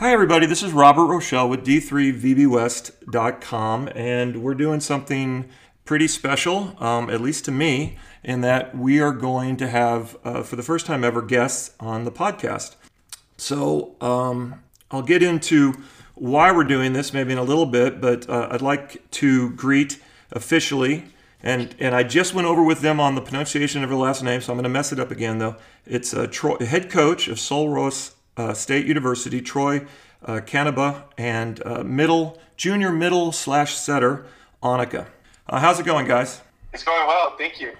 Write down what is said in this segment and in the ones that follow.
Hi, everybody. This is Robert Rochelle with D3VBWest.com, and we're doing something pretty special, um, at least to me, in that we are going to have, uh, for the first time ever, guests on the podcast. So um, I'll get into why we're doing this maybe in a little bit, but uh, I'd like to greet officially. And, and I just went over with them on the pronunciation of her last name, so I'm going to mess it up again, though. It's uh, Troy, head coach of Sul Ross State University, Troy uh, Canaba, and uh, middle, junior middle slash setter, Annika. Uh, how's it going, guys? It's going well, thank you.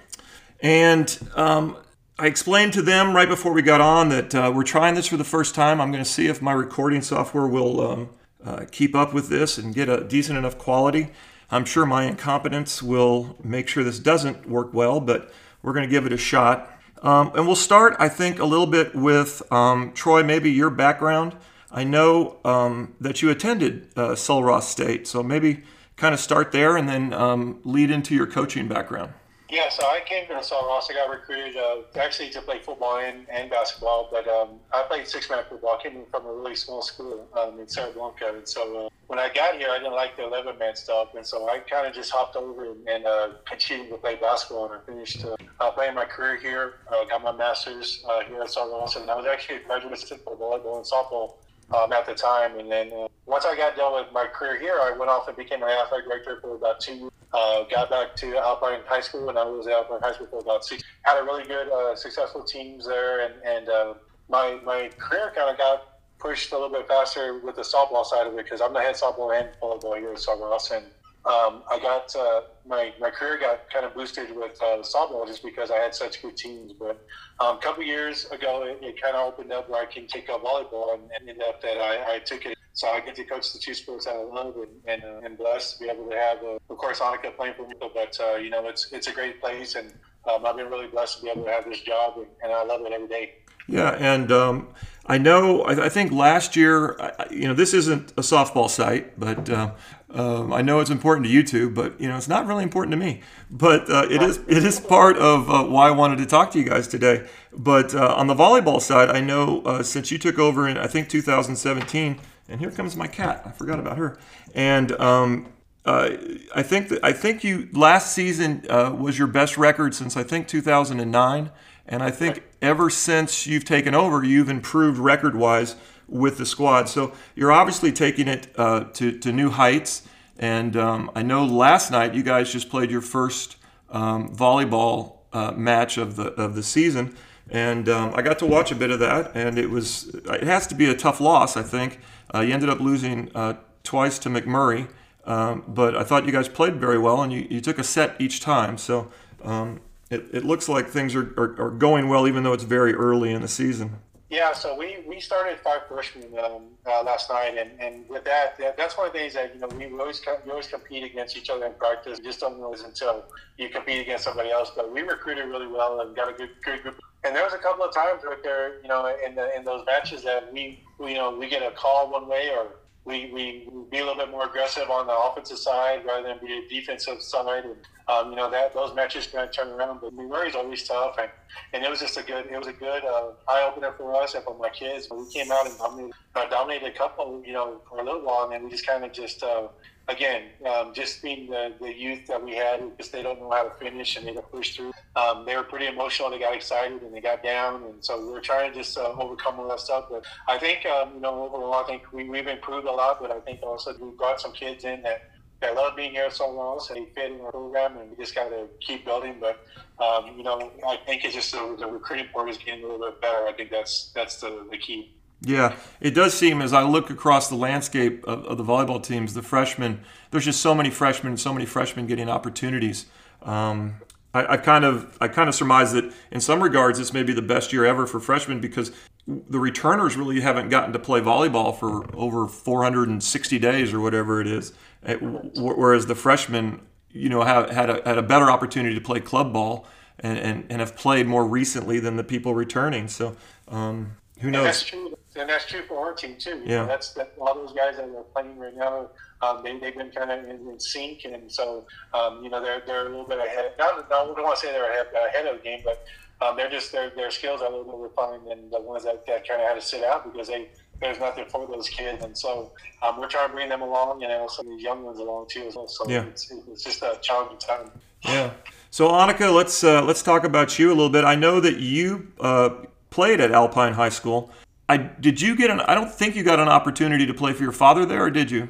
And um, I explained to them right before we got on that uh, we're trying this for the first time. I'm going to see if my recording software will um, uh, keep up with this and get a decent enough quality. I'm sure my incompetence will make sure this doesn't work well, but we're going to give it a shot. Um, and we'll start, I think, a little bit with um, Troy, maybe your background. I know um, that you attended uh, Sul Ross State, so maybe kind of start there and then um, lead into your coaching background. Yeah, so I came to Sul Ross. I got recruited uh, actually to play football and, and basketball, but um, I played six man football. I came from a really small school um, in Sierra Blanca, and so uh, when I got here, I didn't like the eleven man stuff, and so I kind of just hopped over and, and uh, continued to play basketball, and I finished uh, playing my career here. Uh, got my master's uh, here at Sul Ross, and I was actually a graduate assistant for volleyball and softball um, at the time. And then uh, once I got done with my career here, I went off and became an athletic director for about two years. Uh, got back to Alpine High School, and I was at Alpine High School for about six. Had a really good, uh, successful teams there, and and uh, my my career kind of got pushed a little bit faster with the softball side of it because I'm the head softball and volleyball here at Sul Ross, and um, I got uh, my my career got kind of boosted with uh, softball just because I had such good teams. But um, a couple years ago, it, it kind of opened up where I can take up volleyball, and ended up that I, I took it. So I get to coach the two sports I love, and and, uh, and blessed to be able to have, uh, of course, Annika playing for me. But uh, you know, it's it's a great place, and um, I've been really blessed to be able to have this job, and, and I love it every day. Yeah, and um, I know. I, I, think last year, you know, this isn't a softball site, but uh, um, I know it's important to you but you know, it's not really important to me. But uh, it is. It is part of uh, why I wanted to talk to you guys today. But uh, on the volleyball side, I know uh, since you took over in I think 2017, and here comes my cat. I forgot about her. And um, uh, I think that I think you last season was your best record since I think 2009. And I think ever since you've taken over, you've improved record wise with the squad. So you're obviously taking it uh, to, to new heights. And um, I know last night you guys just played your first um, volleyball uh, match of the of the season, and um, I got to watch a bit of that. And it was it has to be a tough loss. I think uh, you ended up losing uh, twice to McMurry, um, but I thought you guys played very well, and you, you took a set each time. So um, it, it looks like things are, are, are, going well, even though it's very early in the season. Yeah, so we, we started five freshmen um, uh, last night, and, and with that, that, that's one of the things that you know we always we always compete against each other in practice. You just don't realize until you compete against somebody else. But we recruited really well and got a good good group. And there was a couple of times right there, you know, in the in those matches that we, we you know we get a call one way or we, we be a little bit more aggressive on the offensive side rather than be a defensive side. And, um, you know, that those matches going to turn around. But Murray's always tough. And, and it was just a good, it was a good uh, eye opener for us and for my kids. We came out and dominated, uh, dominated a couple, you know, for a little while. And then we just kind of just, uh, again, um, just being the, the youth that we had because they don't know how to finish and they got push through. Um, they were pretty emotional. They got excited and they got down, and so we were trying to just uh, overcome all that stuff. But I think, um, you know, overall, I think we, we've improved a lot. But I think also we've brought some kids in that that love being here so long, so they fit in our program, and we just got to keep building. But um, you know, I think it's just the, the recruiting part is getting a little bit better. I think that's that's the, the key. Yeah, it does seem as I look across the landscape of, of, the volleyball teams, the freshmen, there's just so many freshmen, so many freshmen getting opportunities. Um, I, I, kind of I kind of surmise that in some regards this may be the best year ever for freshmen because the returners really haven't gotten to play volleyball for over 460 days or whatever it is, eh, whereas the freshmen, you know, have had a, had a better opportunity to play club ball and, and, and have played more recently than the people returning. So um, who knows? And that's true, and that's true for our team too. You yeah, know, that's that. A lot of those guys that are playing right now, um, they they've been kind of in, in, sync, and so um, you know they're they're a little bit ahead. Not, not I don't want to say they're ahead, ahead of the game, but um, they're just their their skills are a little bit refined than the ones that, that kind of had to sit out because they there's nothing for those kids, and so um, we're trying to bring them along, and you know, also these young ones along too as well. So Yeah. it's, it's just a challenging time. Yeah. So Annika, let's uh, let's talk about you a little bit. I know that you uh, played at Alpine High School. I did you get an? I don't think you got an opportunity to play for your father there, or did you?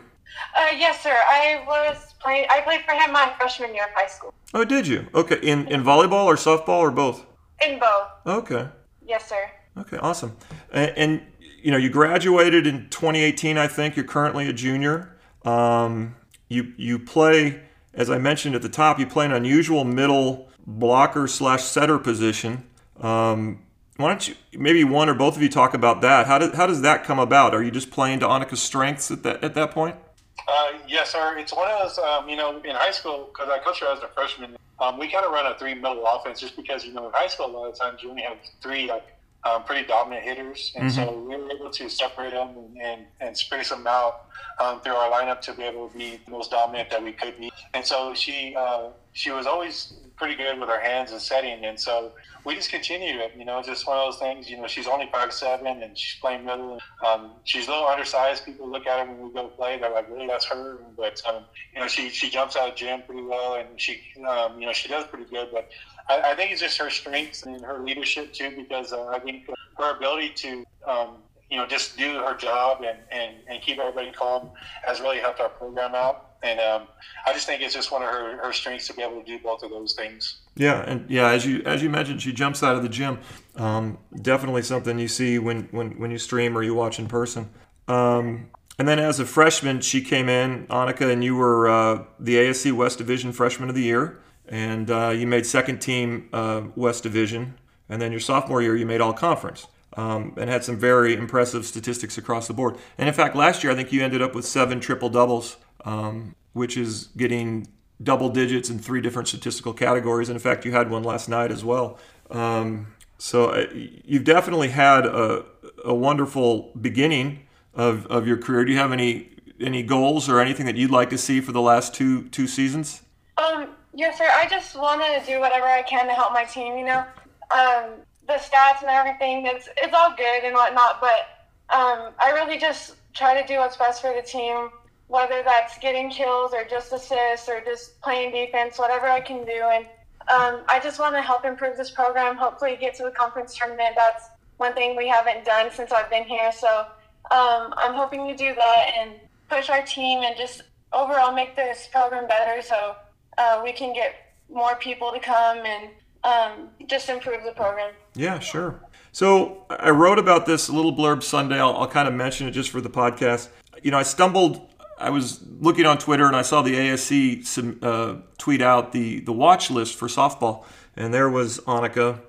Uh, yes, sir. I was playing. I played for him my freshman year of high school. Oh, did you? Okay. In in volleyball or softball or both? In both. Okay. Yes, sir. Okay. Awesome. And, and you know, you graduated in 2018. I think you're currently a junior. Um, you you play, as I mentioned at the top, you play an unusual middle blocker slash setter position. Um, why don't you maybe one or both of you talk about that? How does how does that come about? Are you just playing to Annika's strengths at that at that point? Uh, yes, sir. It's one of those, um, you know, in high school, because I coached her as a freshman, um, we kind of run a three middle offense just because, you know, in high school, a lot of times you only have three, like, um, pretty dominant hitters. And so we were able to separate them and, and, and space them out um, through our lineup to be able to be the most dominant that we could be. And so she, uh, she was always pretty good with her hands and setting. And so we just continued it. You know, just one of those things. You know, she's only five seven and she's playing middle. Um, she's a little undersized. People look at her when we go play. They're like, "Really, that's her?" But um, you know, she she jumps out of gym pretty well, and she um, you know she does pretty good. But I, I think it's just her strengths and her leadership too, because uh, I think her ability to um, you know just do her job and, and, and keep everybody calm has really helped our program out. And um, I just think it's just one of her, her strengths to be able to do both of those things. Yeah, and yeah, as you as you mentioned, she jumps out of the gym. Um, definitely something you see when, when, when you stream or you watch in person. Um, and then as a freshman, she came in, Annika, and you were uh, the ASC West Division Freshman of the Year, and uh, you made second team uh, West Division. And then your sophomore year, you made All Conference. Um, and had some very impressive statistics across the board. And in fact, last year I think you ended up with seven triple doubles, um, which is getting double digits in three different statistical categories. And in fact, you had one last night as well. Um, so uh, you've definitely had a, a wonderful beginning of, of your career. Do you have any any goals or anything that you'd like to see for the last two two seasons? Um, yes, sir. I just want to do whatever I can to help my team. You know, um, the stats and everything. It's it's all good and whatnot, but um, I really just try to do what's best for the team. Whether that's getting kills or just assists or just playing defense, whatever I can do, and um, I just want to help improve this program. Hopefully, get to the conference tournament. That's one thing we haven't done since I've been here. So um, I'm hoping to do that and push our team and just overall make this program better so uh, we can get more people to come and um, just improve the program. Yeah, sure. So I wrote about this little blurb Sunday. I'll, I'll kind of mention it just for the podcast. You know, I stumbled. I was looking on Twitter and I saw the ASC uh, tweet out the the watch list for softball, and there was Annika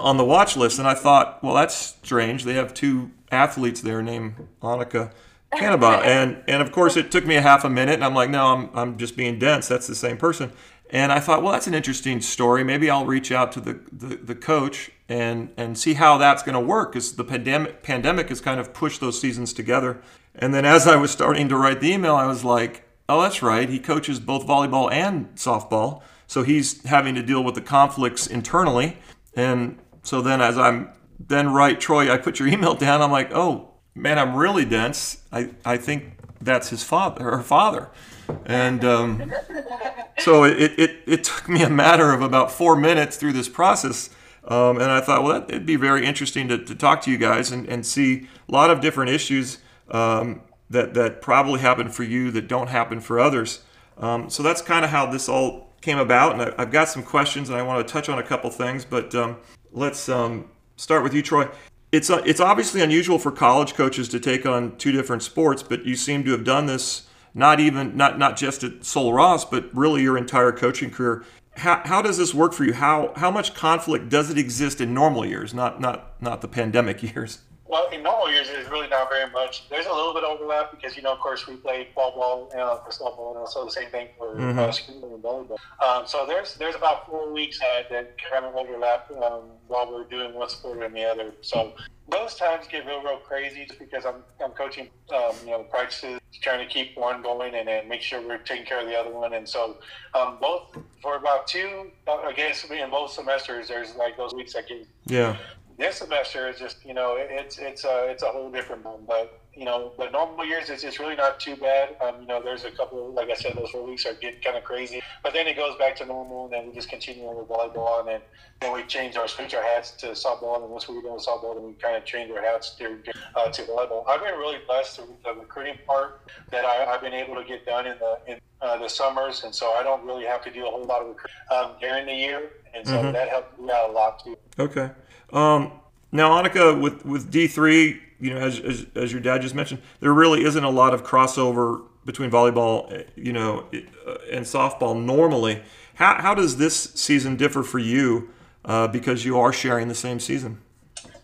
on the watch list, and I thought, well, that's strange. They have two athletes there named Annika Canaba, and and of course it took me a half a minute, and I'm like, no, I'm I'm just being dense. That's the same person. And I thought, well, that's an interesting story. Maybe I'll reach out to the, the, the coach and, and see how that's going to work because the pandemic, pandemic has kind of pushed those seasons together. And then as I was starting to write the email, I was like, oh, that's right. He coaches both volleyball and softball. So he's having to deal with the conflicts internally. And so then as I'm then write, Troy, I put your email down. I'm like, oh, man, I'm really dense. I, I think that's his father, her father. And um, so it, it, it took me a matter of about four minutes through this process. Um, and I thought, well, that, it'd be very interesting to, to talk to you guys and, and see a lot of different issues um, that, that probably happen for you that don't happen for others. Um, so that's kind of how this all came about. And I, have got some questions and I want to touch on a couple things, but um, let's um, start with you, Troy. It's, uh, it's obviously unusual for college coaches to take on two different sports, but you seem to have done this not even not not just at Sul Ross, but really your entire coaching career. How, how does this work for you? How how much conflict does it exist in normal years, not not not the pandemic years? Well, in normal years, there's really not very much. There's a little bit of overlap because, you know, of course, we play fall ball uh, for softball and also the same thing for Mhm. uh, school and volleyball. Um, so there's there's about four weeks uh, that kind of overlap um, while we're doing one sport and the other. So those times get real, real crazy just because I'm, I'm coaching, um, you know, practices, trying to keep one going and then make sure we're taking care of the other one. And so um, both for about two, uh, I guess in both semesters, there's like those weeks that get Yeah, this semester is just you know it's it's a it's a whole different one. But you know the normal years it's, it's really not too bad. Um, you know there's a couple like I said those four weeks are getting kind of crazy, but then it goes back to normal, and then we just continue with volleyball, and then then we change our switch our hats to softball, and once we done with softball, then we kind of change our hats to uh, to volleyball. I've been really blessed with the recruiting part that I, I've been able to get done in the in uh, the summers, and so I don't really have to do a whole lot of recruiting um, during the year, and so Mhm. that helped me out a lot too. Okay. Um, now, Annika, with with D three, you know, as, as as your dad just mentioned, there really isn't a lot of crossover between volleyball, eh, you know, uh, and softball normally. How how does this season differ for you? Uh, because you are sharing the same season.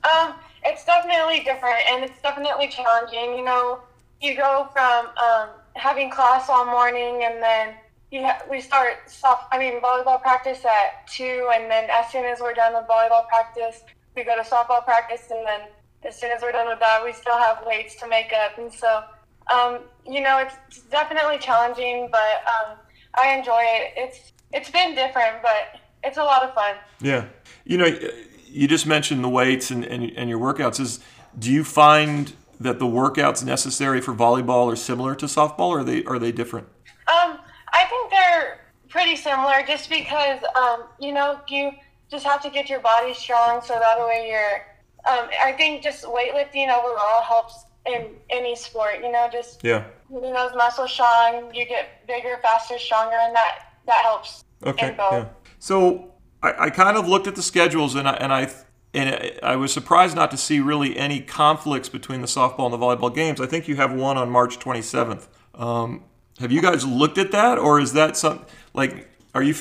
Um, it's definitely different, and it's definitely challenging. You know, you go from um, having class all morning, and then you ha- we start soft. I mean, volleyball practice at two, and then as soon as we're done with volleyball practice, we go to softball practice, and then as soon as we're done with that, we still have weights to make up, and so. Um, you know, it's, definitely challenging, but um, I enjoy it. It's it's been different, but it's a lot of fun. Yeah. You know, you just mentioned the weights and, and, and your workouts. Is do you find that the workouts necessary for volleyball are similar to softball, or are they are they different? Um, I think they're pretty similar just because, um, you know, you just have to get your body strong so that way you're. Um, I think just weightlifting overall helps in any sport, you know, just Yeah. getting those muscles strong, you get bigger, faster, stronger, and that, that helps. Okay. Yeah. So I, I kind of looked at the schedules and I and I and I was surprised not to see really any conflicts between the softball and the volleyball games. I think you have one on March 27th. Um, have you guys looked at that, or is that some like? Are you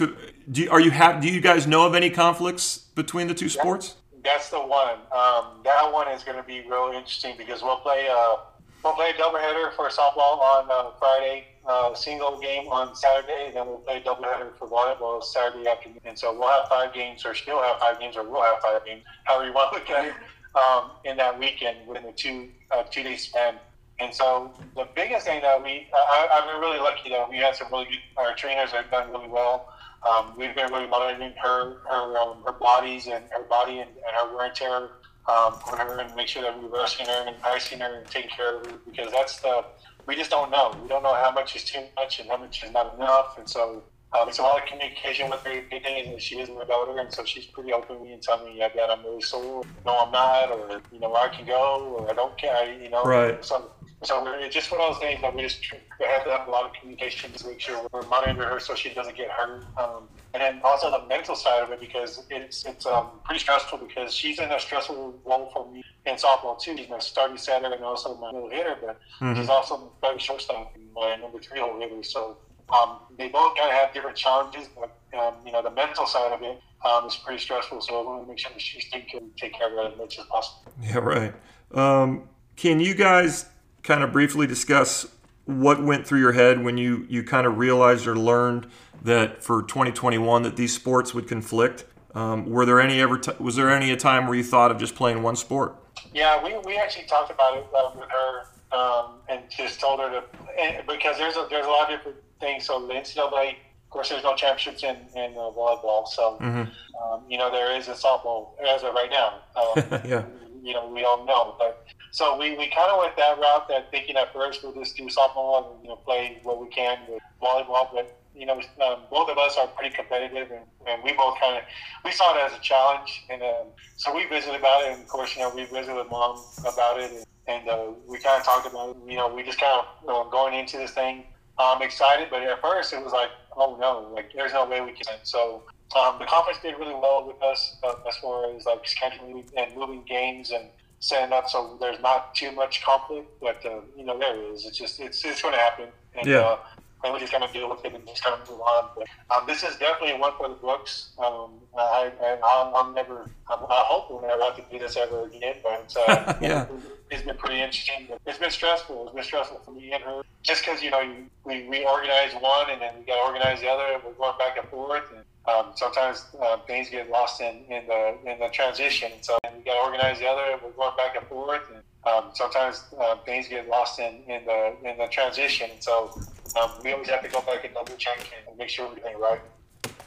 do you, are you have do you guys know of any conflicts between the two sports? That's the one. Um, that one is going to be real interesting because we'll play uh, we'll play a doubleheader for softball on uh, Friday, uh, single game on Saturday, and then we'll play a doubleheader for volleyball Saturday afternoon. And so we'll have five games, or still have five games, or we'll have five games, however you want to look at it, um, in that weekend within the two uh, two day span. And so the biggest thing that we, I, I've been really lucky that we had some really good, our trainers have done really well. Um, we've been really monitoring her, her, um, her bodies and her body and, and her wear and tear um, on her and make sure that we're resting her and icing her and taking care of her because that's the, we just don't know. We don't know how much is too much and how much is not enough. And so um, it's a lot of communication with her. Big thing is that she is my daughter, and so she's pretty open with me and telling me, yeah, Dad, I'm really sore. No, I'm not, or, you know, where I can go, or I don't care, you know. Right. So, so we're, just what I was saying, that we just have to have a lot of communication to make sure we're monitoring her so she doesn't get hurt. Um, and then also the mental side of it because it's it's um, pretty stressful because she's in a stressful role for me in softball too. She's my starting setter and also my middle hitter, but she's also my shortstop and my number three hole hitter. So um, they both kind of have different challenges, but um, you know the mental side of it um, is pretty stressful. So I want to make sure that she's taken take care of her as much as possible. Yeah, right. Um, can you guys kind of briefly discuss what went through your head when you, you kind of realized or learned that for 2021 that these sports would conflict? Um, were there any ever t- was there any a time where you thought of just playing one sport? Yeah, we, we actually talked about it uh, with her um, and just told her to and because there's a there's a lot of different things. So the NCAA, of course, there's no championships in in uh, volleyball. So um, you know there is a softball as of right now. Um, yeah. You know we all know, but so we, we kind of went that route. That thinking at first we'll just do softball and you know play what we can with volleyball, but you know, um, both of us are pretty competitive, and, and we both kind of we saw it as a challenge, and um, so we visited about it. And of course, you know, we visited with mom about it, and, and uh, we kind of talked about it. You know, we just kind of uh, going into this thing um, excited, but at first it was like, oh no, like there's no way we can. So um, the conference did really well with us uh, as far as like scheduling and moving games and setting up so there's not too much conflict. But uh, you know, there is. It's just it's it's going to happen. And, Yeah. Uh, and we just kind of deal with it and just kind of move on. But um, this is definitely one for the books. Um, I, I, I'll, I'll never, I, I hope we'll never have to do this ever again. But uh, Yeah. it's been pretty interesting. It's been stressful. It's been stressful for me and her. Just because you know we, we organize one and then we got to organize the other, and we're going back and forth. And um, sometimes uh, things get lost in, in the in the transition. So we got to organize the other, we're going back and forth. And um, sometimes uh, things get lost in, in the in the transition. So um, we always have to go back and double check and make sure we're doing right.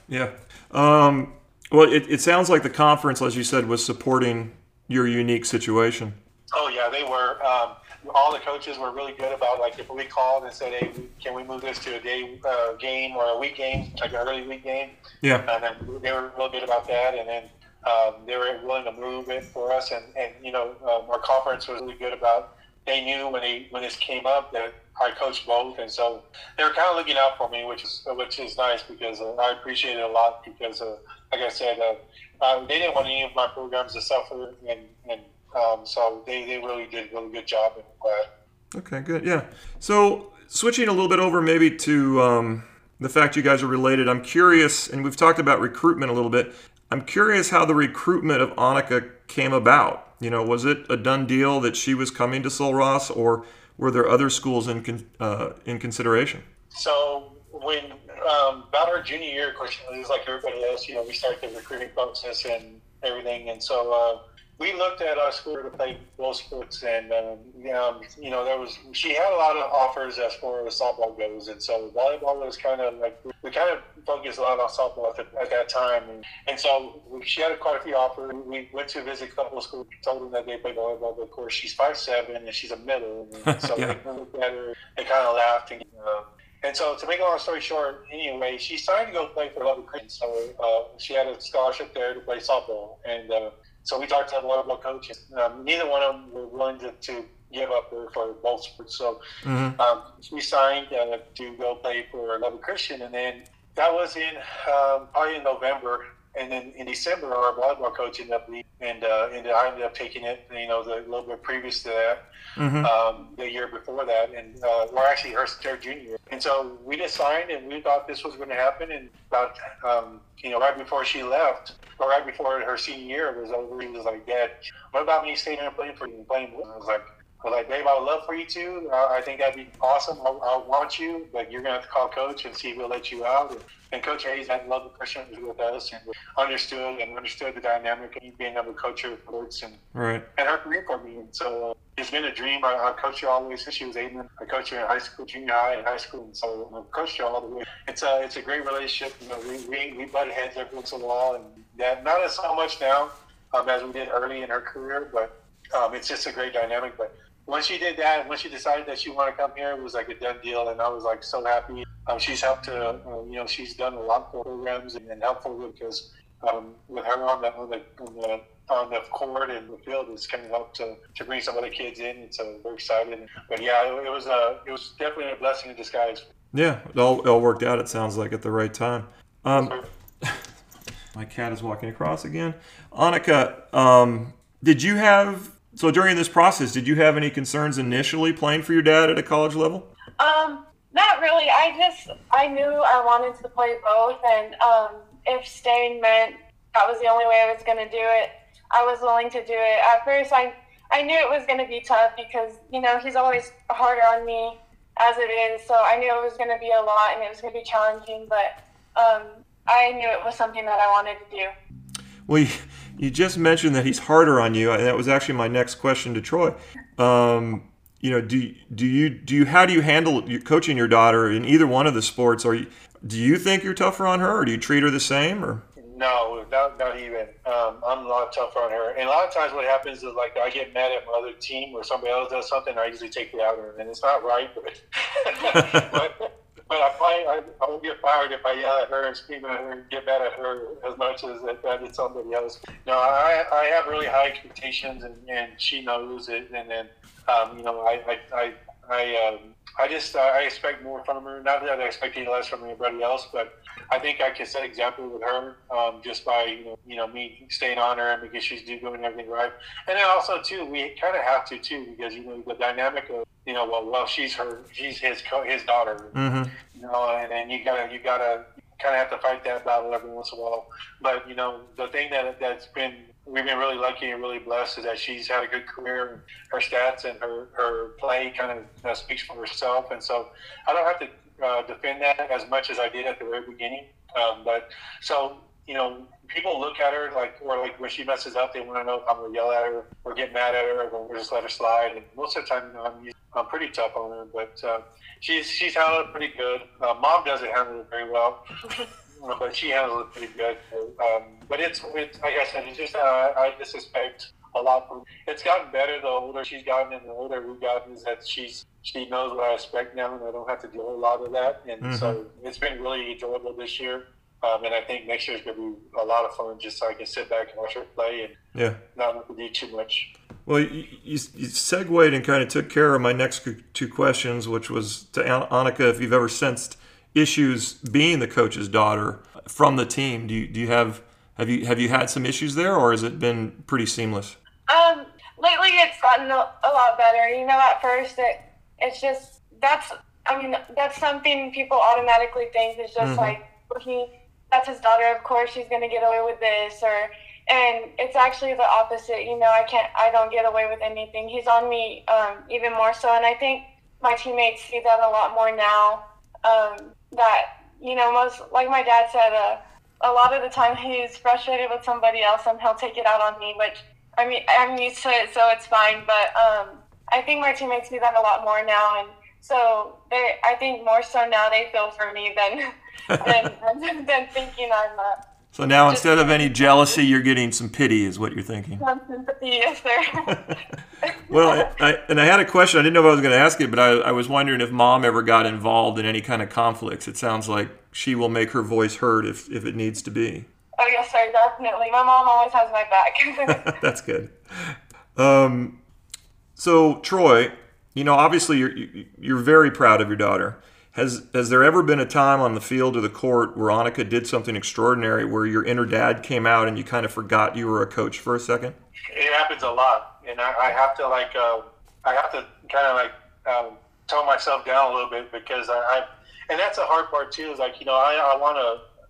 Yeah. Um, well, it, it sounds like the conference, as you said, was supporting your unique situation? Oh yeah, they were. All the coaches were really good about like if we called and said, "Hey, can we move this to a day uh, game or a week game, like an early week game?" Yeah, and then they were real good about that. And then um, they were willing to move it for us. And, and you know, um, our conference was really good about. They knew when they when this came up that I coached both, and so they were kind of looking out for me, which is which is nice because uh, I appreciate it a lot. Because, uh, like I said, uh, uh, they didn't want any of my programs to suffer, and and um, so they, they really did a really good job. And glad. Okay, good. Yeah. So switching a little bit over maybe to um, the fact you guys are related, I'm curious, and we've talked about recruitment a little bit. I'm curious how the recruitment of Annika came about. You know, was it a done deal that she was coming to Sul Ross, or were there other schools in con- uh, in consideration? So when um, about our junior year, of course, it was like everybody else. You know, we started the recruiting process and everything, and so uh, we looked at our school to play both sports, and um, um, you know there was she had a lot of offers as far as softball goes, and so volleyball was kind of like we kind of focused a lot on softball at, the, at that time, and, and so she had quite a few offers. We went to visit a couple of schools, told them that they play volleyball, but of course she's five seven and she's a middle, and so yeah. they looked at her, they kind of laughed and. Uh, and so, to make a long story short, anyway, she signed to go play for Lubbock Christian. So uh, she had a scholarship there to play softball, and uh, so we talked to the volleyball coaches. Um, neither one of them were willing to, to give up for both sports. So mm-hmm. um, we signed uh, to go play for Lubbock Christian, and then that was in um, probably in November. And then in December, our volleyball coach ended up leaving, and, uh, and I ended up taking it. You know, the little bit previous to that, mm-hmm. um, the year before that, and uh, we're actually her third junior. And so we just signed, and we thought this was going to happen. And about um, you know, right before she left, or right before her senior year was over, he was like, "Dad, what about me staying here and playing for you and playing?" I was like, was like, babe, I would love for you to. Uh, I think that'd be awesome. I, I, want you, but you're gonna have to call coach and see if he'll let you out. And, and Coach Hayes had loved the was with us and understood and understood the dynamic of being able to coach her sports and right and her career for me. And so uh, it's been a dream. I, I coached her all the way since she was eight. I coached her in high school, junior high, and high school, and so I've coached her all the way. It's a it's a great relationship. You know, we we, we butt heads every once in a while, and that not as so much now um, as we did early in her career, but um, it's just a great dynamic. But once she did that, once she decided that she wanted to come here, it was like a done deal, and I was like so happy. Um, she's helped to, uh, you know, she's done a lot of programs and, and helpful because um, with her on the on the on the, on the court and the field, it's kind of helped to, to bring some other kids in. And so we're excited. But yeah, it, it was a it was definitely a blessing in disguise. Yeah, it all, it all worked out. It sounds like at the right time. Um, my cat is walking across again. Annika, um, did you have so during this process, did you have any concerns initially playing for your dad at a college level? Um, not really. I just I knew I wanted to play both, and um, if staying meant that was the only way I was going to do it, I was willing to do it. At first, I I knew it was going to be tough because you know he's always harder on me as it is, so I knew it was going to be a lot and it was going to be challenging. But um, I knew it was something that I wanted to do. Well, you, you just mentioned that he's harder on you, and that was actually my next question to Troy. Um, you know, do do you do you how do you handle coaching your daughter in either one of the sports? Are you do you think you're tougher on her, or do you treat her the same, or? No, not, not even. Um, I'm a lot tougher on her. And a lot of times, what happens is like I get mad at my other team or somebody else does something. I usually take it out on her, and it's not right, but but, but I probably I, I won't get fired if I yell at her and scream at her and get mad at her as much as if I did somebody else. No, I I have really high expectations, and, and she knows it, and then um, you know I I I, I um, I just uh, I expect more from her. Not that I expect any less from anybody else, but I think I can set example with her um, just by you know you know me staying on her and because she's doing everything right. And then also too, we kind of have to too because you know the dynamic of you know well well she's her she's his co- his daughter. Mm-hmm. You know, and then you gotta you gotta kind of have to fight that battle every once in a while. But you know the thing that that's been we've been really lucky and really blessed is that she's had a good career. Her stats and her, her play kind of uh, speaks for herself. And so I don't have to uh, defend that as much as I did at the very beginning. Um, but so, you know, people look at her like, or like when she messes up, they want to know if I'm to yell at her or get mad at her or just let her slide. And most of the time, you know, I'm, I'm pretty tough on her, but uh, she's, she's handled it pretty good. Uh, Mom doesn't handle it very well. but she handles it pretty good. Um, but it's, it's like I said, it's just uh, I just expect a lot. From, it's gotten better the older she's gotten, and the older we've gotten is that she's she knows what I expect now, and I don't have to do a lot of that. And mm-hmm. so it's been really enjoyable this year. Um, and I think next year is going to be a lot of fun, just so I can sit back and watch her play and yeah. not have to do too much. Well, you, you, you segued and kind of took care of my next two questions, which was to Annika, if you've ever sensed issues being the coach's daughter from the team. Do you, do you have have you have you had some issues there, or has it been pretty seamless? Um, lately it's gotten a, a lot better. You know, at first it it's just that's I mean that's something people automatically think is just mm-hmm. like he that's his daughter. Of course, she's gonna get away with this, or and it's actually the opposite. You know, I can't I don't get away with anything. He's on me um, even more so, and I think my teammates see that a lot more now. Um, that you know, most like my dad said. Uh, a lot of the time he's frustrated with somebody else and he'll take it out on me, which I mean I'm used to it, so it's fine. But um, I think my teammates do that a lot more now, and so they I think more so now they feel for me than than, than thinking I'm. Uh, so now instead of any jealousy, you're getting some pity, is what you're thinking. Some sympathy, yes, sir. well, I, and I had a question. I didn't know if I was going to ask it, but I, I was wondering if mom ever got involved in any kind of conflicts. It sounds like she will make her voice heard if, if it needs to be. Oh, yes, sir, definitely. My mom always has my back. That's good. Um, so, Troy, you know, obviously you're, you're very proud of your daughter. Has has there ever been a time on the field or the court where Annika did something extraordinary, where your inner dad came out and you kind of forgot you were a coach for a second? It happens a lot, and I, I have to like uh, I have to kind of like um, tone myself down a little bit because I, I and that's a hard part too. Is like you know I, I want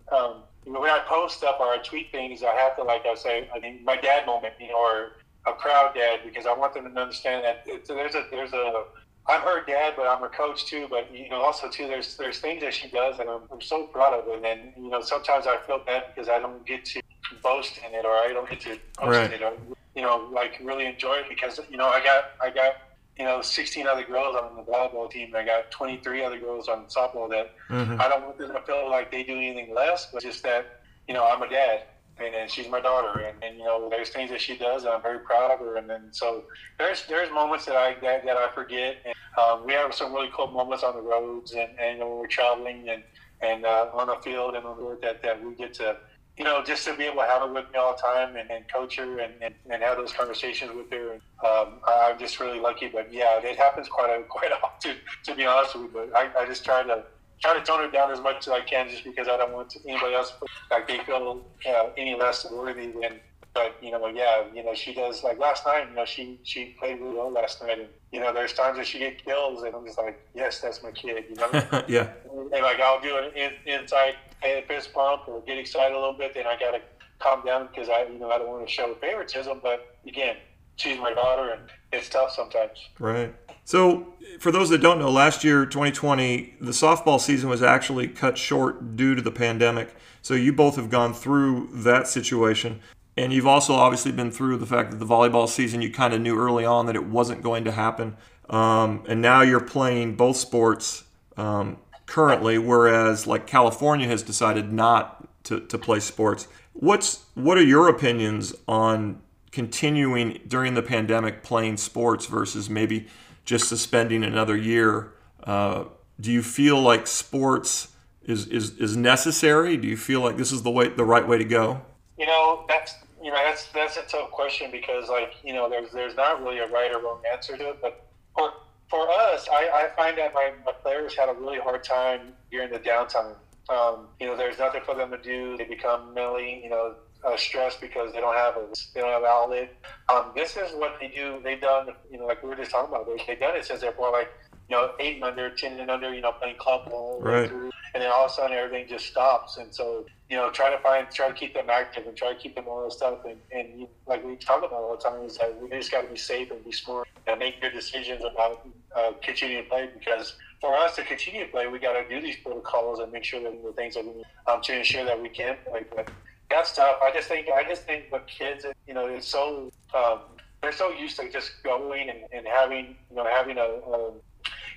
to um, when I post stuff or I tweet things, I have to like I say I mean my dad moment, you know, or a proud dad because I want them to understand that there's a there's a I'm her dad, but I'm her coach too. But you know, also too, there's there's things that she does, and I'm, I'm so proud of it. And you know, sometimes I feel bad because I don't get to boast in it, or I don't get to post right. it, or you know, like really enjoy it because you know, I got I got you know 16 other girls on the volleyball team. And I got 23 other girls on softball that mm-hmm. I don't want them to feel like they do anything less, but just that you know, I'm a dad and, and she's my daughter, and, and you know there's things that she does, and I'm very proud of her. And then so there's there's moments that I that, that I forget. And, um, we have some really cool moments on the roads, and, and when we're traveling and and uh, on the field and on the road that that we get to. You know, just to be able to have her with me all the time and, and coach her and, and, and have those conversations with her. Um, I'm just really lucky. But yeah, it happens quite a, quite often, to be honest with you. But I, I just try to try to tone it down as much as I can, just because I don't want anybody else to, like they feel uh, any less worthy than. But you know, yeah, you know, she does. Like last night, you know, she she played really well last night, and you know, there's times that she get kills, and I'm just like, yes, that's my kid. You know, yeah. And like I'll do an in, inside a fist pump or get excited a little bit, then I gotta calm down because I, you know, I don't want to show favoritism. But again, she's my daughter, and it's tough sometimes. Right. So, for those that don't know, last year, 2020, the softball season was actually cut short due to the pandemic. So, you both have gone through that situation. And you've also obviously been through the fact that the volleyball season, you kind of knew early on that it wasn't going to happen. Um, and now you're playing both sports um, currently, whereas like California has decided not to, to play sports. What's what are your opinions on continuing during the pandemic playing sports versus maybe just suspending another year. Uh, do you feel like sports is, is, is necessary? Do you feel like this is the way the right way to go? You know, that's you know that's that's a tough question because like you know there's there's not really a right or wrong answer to it. But for for us, I, I find that my, my players had a really hard time during the downtime. Um, you know, there's nothing for them to do. They become mentally, you know, uh, stress because they don't have a they don't have outlet. Um, this is what they do. They've done, you know, like we were just talking about. They, they've done it since they're born, like you know, eight and under, ten and under, you know, playing club ball, right. and then all of a sudden everything just stops. And so, you know, try to find, try to keep them active and try to keep them all this stuff. And, and you, like we talk about all the time, is that we just got to be safe and be smart and make good decisions about uh, continuing to play because for us to continue to play, we got to do these protocols and make sure that the things that we um, to ensure that we can play. But that's tough. I just think I just think with kids, you know, it's so um, they're so used to just going and, and having you know having a, a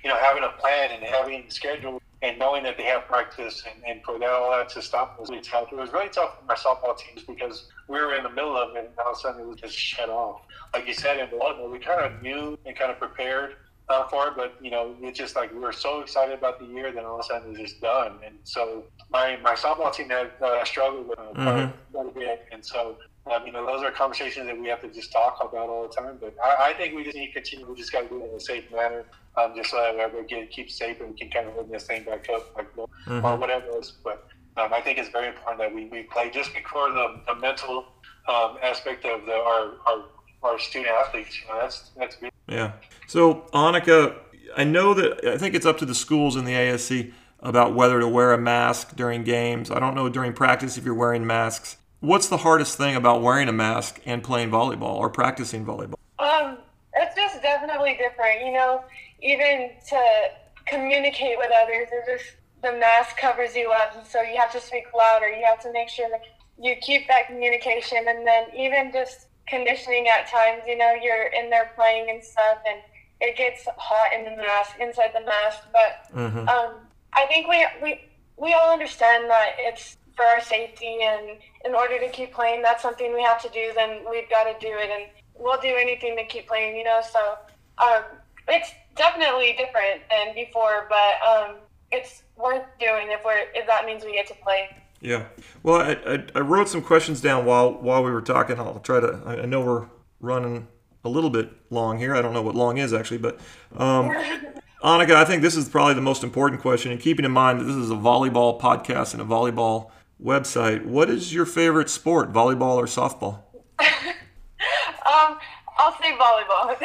you know, having a plan and having a schedule and knowing that they have practice and, and for that all that to stop was really tough. It was really tough for my softball teams because we were in the middle of it and all of a sudden it was just shut off. Like you said in volleyball, we kind of knew and kind of prepared uh, for it, but you know, it's just like we were so excited about the year, then all of a sudden it's just done. And so my my softball team had uh, struggled with uh, mm-hmm. quite a bit, and so um, you know, those are conversations that we have to just talk about all the time. But I, I think we just need to continue. We just got to do it in a safe manner, um, just so that everybody get, keeps safe and we can kind of win this thing back up, like mm-hmm. or whatever it is. But um, I think it's very important that we, we play just before the, the mental um, aspect of the, our, our our student athletes. You know, that's that's good. Yeah. So Annika, I know that I think it's up to the schools in the ASC about whether to wear a mask during games. I don't know during practice if you're wearing masks. What's the hardest thing about wearing a mask and playing volleyball or practicing volleyball? Um, it's just definitely different. You know, even to communicate with others, it's just the mask covers you up, and so you have to speak louder. You have to make sure that you keep that communication, and then even just conditioning at times. You know, you're in there playing and stuff, and it gets hot in the mask, inside the mask. But mm-hmm. um, I think we we we all understand that it's for our safety and in order to keep playing that's something we have to do then we've got to do it and we'll do anything to keep playing you know so um, it's definitely different than before but um, it's worth doing if we're if that means we get to play yeah well I, I, I wrote some questions down while while we were talking i'll try to i know we're running a little bit long here i don't know what long is actually but um, Annika, I think this is probably the most important question. And keeping in mind that this is a volleyball podcast and a volleyball website, what is your favorite sport, volleyball or softball? um, I'll say volleyball.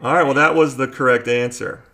All right, well, that was the correct answer.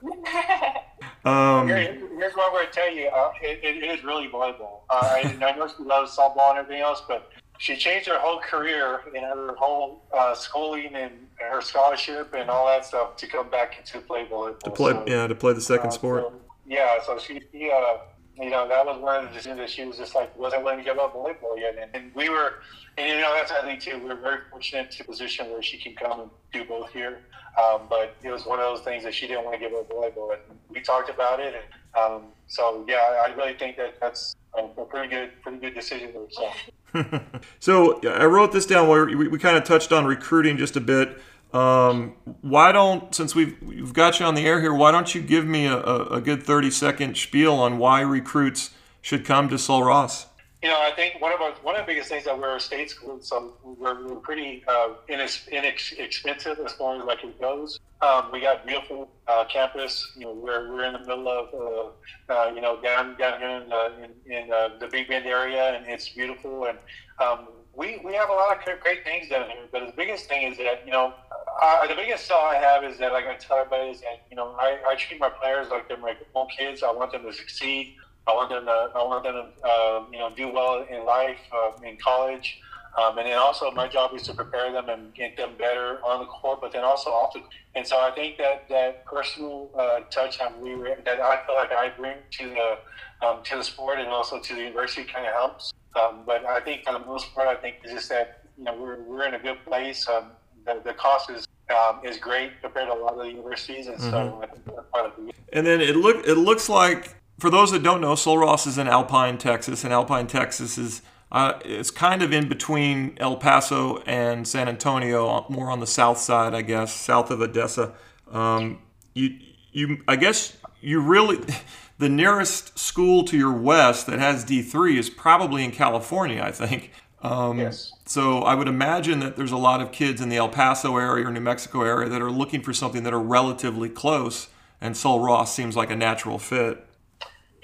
Um, here's what I'm going to tell you. Uh, it, it is really volleyball. Uh, I, I know she loves softball and everything else, but she changed her whole career and her whole uh, schooling and her scholarship and all that stuff to come back to play volleyball. To play, so, yeah, to play the second uh, sport. So, yeah, so she, she uh, you know, that was one of the decisions that she was just like wasn't willing to give up volleyball yet. And, and we were, and you know, that's I think too. We are very fortunate to position where she can come and do both here. Um, but it was one of those things that she didn't want to give up volleyball, and we talked about it. And um, so, yeah, I really think that that's a pretty good, pretty good decision. So. so I wrote this down where we, we kind of touched on recruiting just a bit. Um, why don't, since we've, we've got you on the air here, why don't you give me a, a good 30 second spiel on why recruits should come to Sul Ross? You know, I think one of our, one of the biggest things that we're a state school, so we're, we're pretty uh, inexpensive as far as like it goes. Um, we got beautiful uh, campus. You know, we're, we're in the middle of uh, uh you know down down here in, uh, in, in uh, the Big Bend area, and it's beautiful. And um, we we have a lot of great things down here. But the biggest thing is that you know uh, the biggest sell I have is that, like I tell everybody, is that you know I, I treat my players like they're my own kids. I want them to succeed. I want them to I want them to uh, you know do well in life, uh, in college, um, and then also my job is to prepare them and get them better on the court, but then also off the. And so I think that that personal uh, touch that we that I feel like I bring to the um, to the sport and also to the university kind of helps. Um, but I think for the most part, I think it's just that you know we're, we're in a good place. Um, the, the cost is um, is great compared to a lot of the universities, and mm-hmm. so I think that's part of the. And then it look it looks like for those that don't know, Sul Ross is in Alpine, Texas, and Alpine, Texas is uh, it's kind of in between El Paso and San Antonio, more on the south side, I guess, south of Odessa. Um, you you I guess you really. The nearest school to your west that has D3 is probably in California, I think. Um, yes. So I would imagine that there's a lot of kids in the El Paso area or New Mexico area that are looking for something that are relatively close, and Sul Ross seems like a natural fit.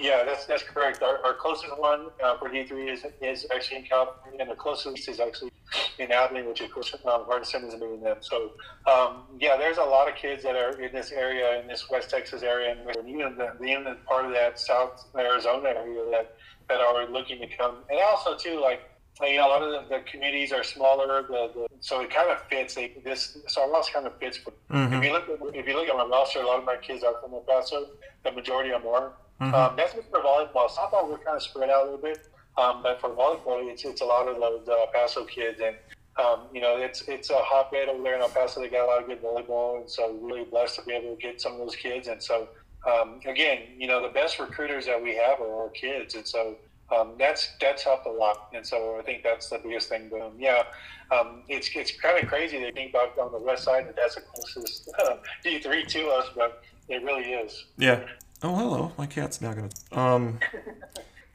Yeah, that's that's correct. Our, our closest one uh, for D three is is actually in California, and the closest is actually in Abilene, which of course um, Hardin Simmons is doing them. So um, yeah, there's a lot of kids that are in this area, in this West Texas area, and even the, even part of that South Arizona area that that are looking to come, and also too like you know, a lot of the, the communities are smaller, the, the, so it kind of fits. They, this so our roster kind of fits. Mm-hmm. If you look, at, if you look at my roster, a lot of my kids are from El Paso. The majority are more. Mm-hmm. Um, that's just for volleyball. Softball, we're kind of spread out a little bit, um, but for volleyball, it's it's a lot of the, the El Paso kids, and um, you know, it's it's a hotbed over there in El Paso. They got a lot of good volleyball, and so really blessed to be able to get some of those kids. And so um, again, you know, the best recruiters that we have are our kids, and so um, that's that's helped a lot. And so I think that's the biggest thing. But um, yeah, um, it's it's kind of crazy to think about on the west side that that's the closest uh, D three to us, but it really is. Yeah. Oh, hello. My cat's now gonna. Um,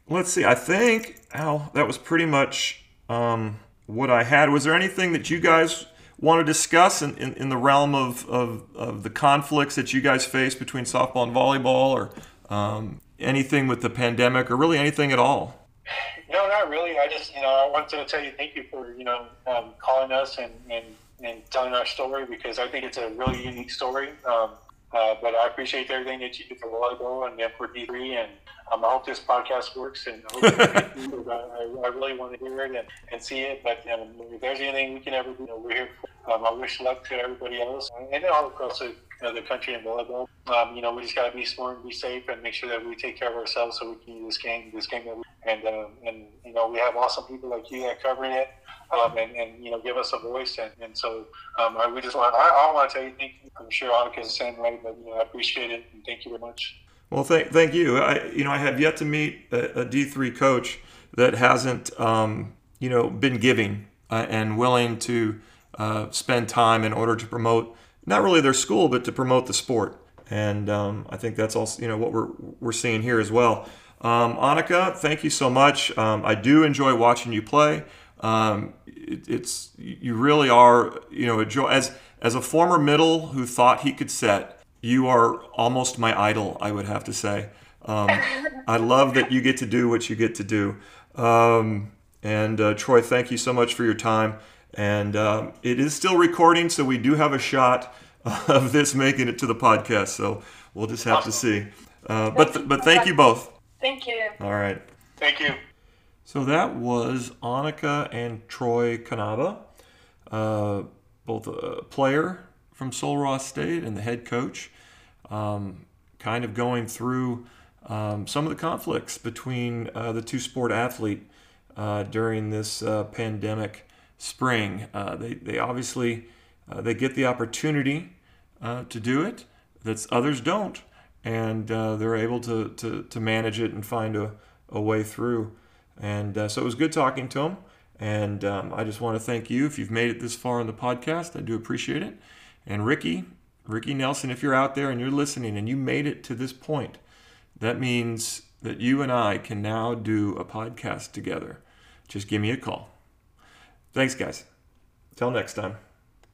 let's see. I think Al, that was pretty much um, what I had. Was there anything that you guys want to discuss in, in, in the realm of, of, of, the conflicts that you guys face between softball and volleyball, or um, anything with the pandemic, or really anything at all? No, not really. I just, you know, I wanted to tell you thank you for, you know, um, calling us and, and, and telling our story because I think it's a really unique story. Um, uh, but I appreciate everything that you do for volleyball and for D3. And um, I hope this podcast works. And I, I, I, really want to hear it and, and see it. But um, if there's anything we can ever do, you know, we're here for. Um, I wish luck to everybody else and all across the, you know, the country in volleyball. Um, you know, we just got to be smart and be safe and make sure that we take care of ourselves so we can use this game, this game that we, and, um, and, you know, we have awesome people like you that covering it um, and, and you know give us a voice. And, and so um, I, we just want I, I want to tell you thank you. I'm sure Annika's the same way, but you know I appreciate it and thank you very much. Well, thank thank you. I you know I have yet to meet a a D3 coach that hasn't um, you know been giving uh, and willing to uh, spend time in order to promote not really their school but to promote the sport. And um, I think that's also you know what we're we're seeing here as well. Um, Annika, thank you so much. Um, I do enjoy watching you play. Um, it, it's you really are you know a joy as as a former middle who thought he could set. You are almost my idol, I would have to say. Um, I love that you get to do what you get to do. Um, and uh, Troy, thank you so much for your time. And um, it is still recording, so we do have a shot of this making it to the podcast. So we'll just have to see. Uh, but th- but thank you both. Thank you. All right. Thank you. So that was Annika and Troy Canaba, uh, both a player from Sul Ross State and the head coach, um, kind of going through um, some of the conflicts between uh, the two sport athlete uh, during this uh, pandemic spring. Uh, they, they obviously uh, they get the opportunity to do it that others don't, and they're able to, to, to manage it and find a, a way through. And uh, so it was good talking to him. And um, I just want to thank you if you've made it this far in the podcast. I do appreciate it. And Ricky, Ricky Nelson, if you're out there and you're listening and you made it to this point, that means that you and I can now do a podcast together. Just give me a call. Thanks, guys. Till next time.